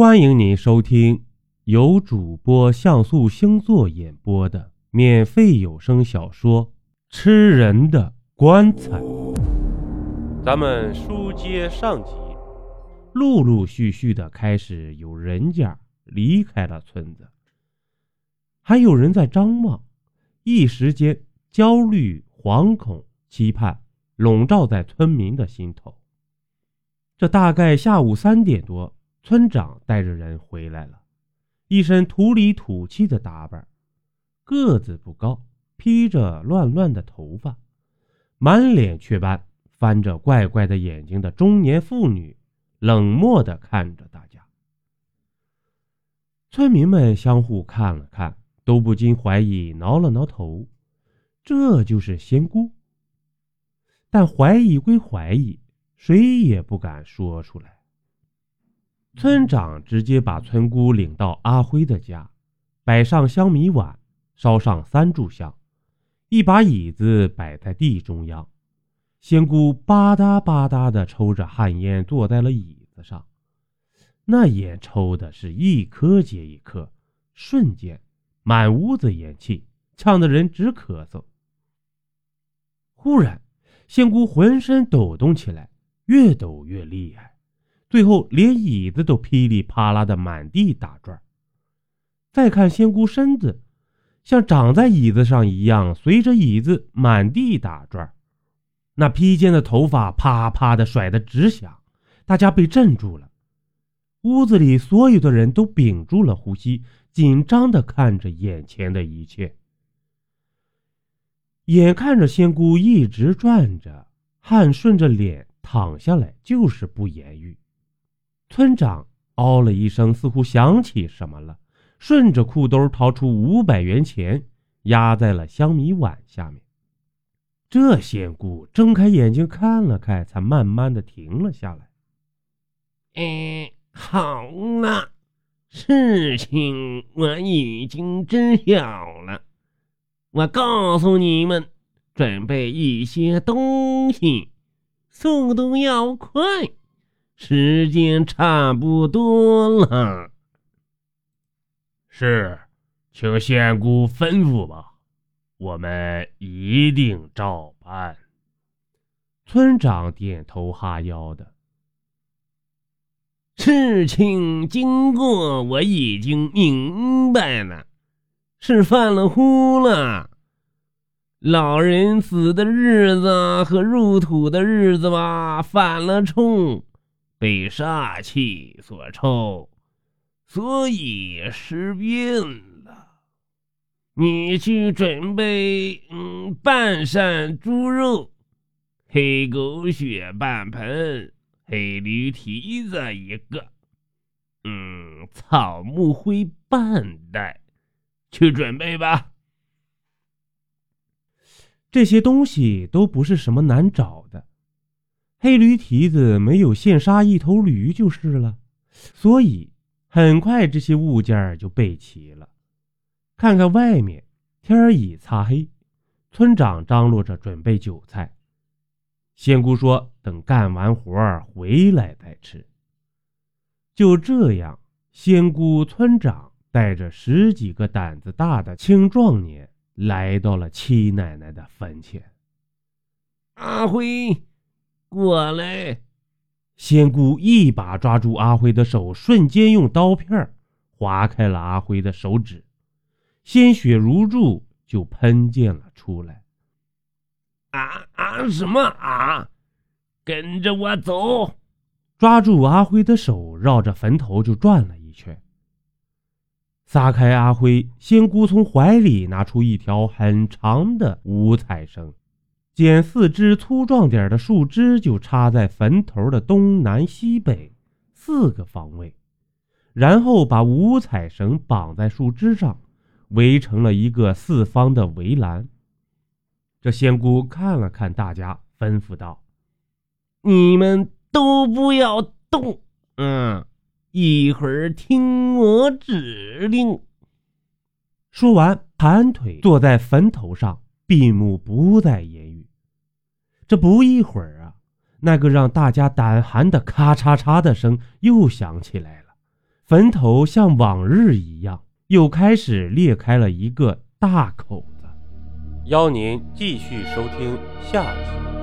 欢迎您收听由主播像素星座演播的免费有声小说《吃人的棺材》。咱们书接上集，陆陆续续的开始有人家离开了村子，还有人在张望，一时间焦虑、惶恐、期盼笼罩在村民的心头。这大概下午三点多。村长带着人回来了，一身土里土气的打扮，个子不高，披着乱乱的头发，满脸雀斑，翻着怪怪的眼睛的中年妇女，冷漠的看着大家。村民们相互看了看，都不禁怀疑，挠了挠头，这就是仙姑。但怀疑归怀疑，谁也不敢说出来。村长直接把村姑领到阿辉的家，摆上香米碗，烧上三炷香，一把椅子摆在地中央。仙姑吧嗒吧嗒的抽着旱烟，坐在了椅子上，那烟抽的是一颗接一颗，瞬间满屋子烟气，呛得人直咳嗽。忽然，仙姑浑身抖动起来，越抖越厉害。最后，连椅子都噼里啪啦的满地打转。再看仙姑身子，像长在椅子上一样，随着椅子满地打转。那披肩的头发啪啪的甩得直响，大家被震住了。屋子里所有的人都屏住了呼吸，紧张的看着眼前的一切。眼看着仙姑一直转着，汗顺着脸淌下来，就是不言语。村长哦了一声，似乎想起什么了，顺着裤兜掏出五百元钱，压在了香米碗下面。这仙姑睁开眼睛看了看，才慢慢的停了下来。哎，好了，事情我已经知晓了。我告诉你们，准备一些东西，速度要快。时间差不多了，是，请仙姑吩咐吧，我们一定照办。村长点头哈腰的。事情经过我已经明白了，是犯了呼了。老人死的日子和入土的日子吧，犯了冲。被煞气所抽，所以失变了。你去准备，嗯，半扇猪肉，黑狗血半盆，黑驴蹄子一个，嗯，草木灰半袋，去准备吧。这些东西都不是什么难找的。黑驴蹄子没有现杀一头驴就是了，所以很快这些物件就备齐了。看看外面，天已擦黑，村长张罗着准备酒菜。仙姑说：“等干完活回来再吃。”就这样，仙姑、村长带着十几个胆子大的青壮年来到了七奶奶的坟前。阿辉。过来！仙姑一把抓住阿辉的手，瞬间用刀片划开了阿辉的手指，鲜血如注就喷溅了出来。啊啊！什么啊？跟着我走！抓住阿辉的手，绕着坟头就转了一圈。撒开阿辉，仙姑从怀里拿出一条很长的五彩绳。捡四枝粗壮点的树枝，就插在坟头的东南西北四个方位，然后把五彩绳绑在树枝上，围成了一个四方的围栏。这仙姑看了看大家，吩咐道：“你们都不要动，嗯，一会儿听我指令。”说完，盘腿坐在坟头上，闭目不再言语。这不一会儿啊，那个让大家胆寒的咔嚓嚓的声又响起来了，坟头像往日一样，又开始裂开了一个大口子。邀您继续收听下集。